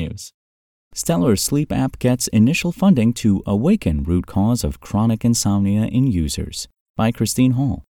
technews. Stellar Sleep app gets initial funding to awaken root cause of chronic insomnia in users by Christine Hall.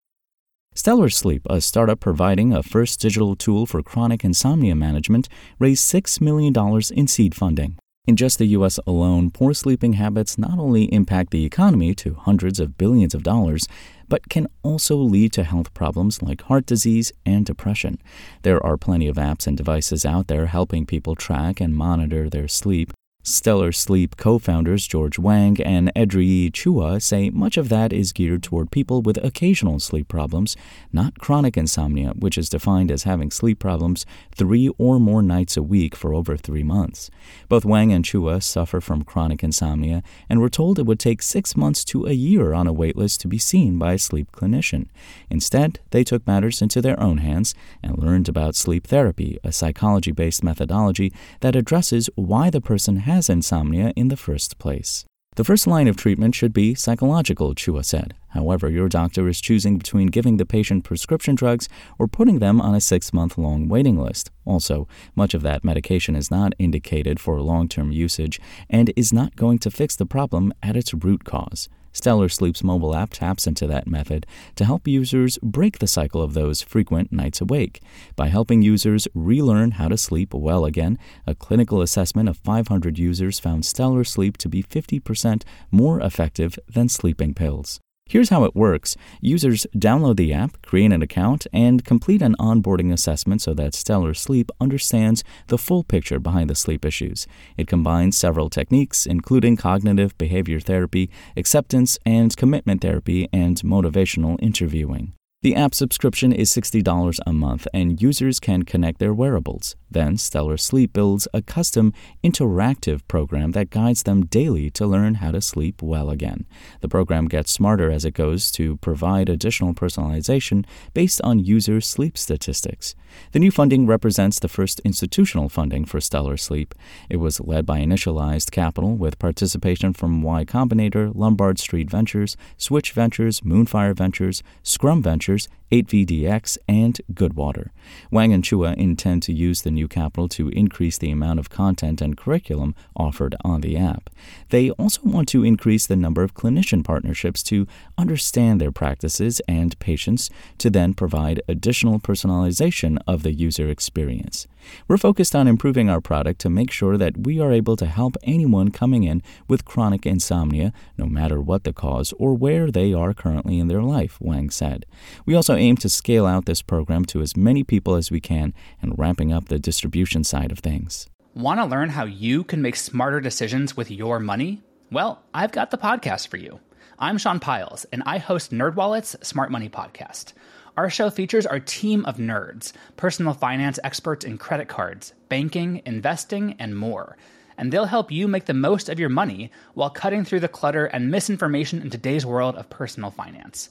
Stellar Sleep, a startup providing a first digital tool for chronic insomnia management, raised $6 million in seed funding. In just the US alone, poor sleeping habits not only impact the economy to hundreds of billions of dollars, but can also lead to health problems like heart disease and depression. There are plenty of apps and devices out there helping people track and monitor their sleep. Stellar Sleep co founders George Wang and Edrii Chua say much of that is geared toward people with occasional sleep problems, not chronic insomnia, which is defined as having sleep problems three or more nights a week for over three months. Both Wang and Chua suffer from chronic insomnia and were told it would take six months to a year on a waitlist to be seen by a sleep clinician. Instead, they took matters into their own hands and learned about sleep therapy, a psychology based methodology that addresses why the person has insomnia in the first place. The first line of treatment should be psychological, Chua said. However, your doctor is choosing between giving the patient prescription drugs or putting them on a six month long waiting list. Also, much of that medication is not indicated for long term usage and is not going to fix the problem at its root cause. Stellar Sleep's mobile app taps into that method to help users break the cycle of those frequent nights awake. By helping users relearn how to sleep well again, a clinical assessment of 500 users found Stellar Sleep to be 50% more effective than sleeping pills. Here's how it works users download the app, create an account, and complete an onboarding assessment so that Stellar Sleep understands the full picture behind the sleep issues. It combines several techniques, including cognitive behavior therapy, acceptance and commitment therapy, and motivational interviewing. The app subscription is $60 a month, and users can connect their wearables. Then, Stellar Sleep builds a custom interactive program that guides them daily to learn how to sleep well again. The program gets smarter as it goes to provide additional personalization based on user sleep statistics. The new funding represents the first institutional funding for Stellar Sleep. It was led by Initialized Capital with participation from Y Combinator, Lombard Street Ventures, Switch Ventures, Moonfire Ventures, Scrum Ventures, features 8VDX, and Goodwater. Wang and Chua intend to use the new capital to increase the amount of content and curriculum offered on the app. They also want to increase the number of clinician partnerships to understand their practices and patients to then provide additional personalization of the user experience. We're focused on improving our product to make sure that we are able to help anyone coming in with chronic insomnia, no matter what the cause or where they are currently in their life, Wang said. We also aim to scale out this program to as many people as we can and ramping up the distribution side of things. Want to learn how you can make smarter decisions with your money? Well, I've got the podcast for you. I'm Sean Pyles, and I host NerdWallet's Smart Money Podcast. Our show features our team of nerds, personal finance experts in credit cards, banking, investing, and more. And they'll help you make the most of your money while cutting through the clutter and misinformation in today's world of personal finance.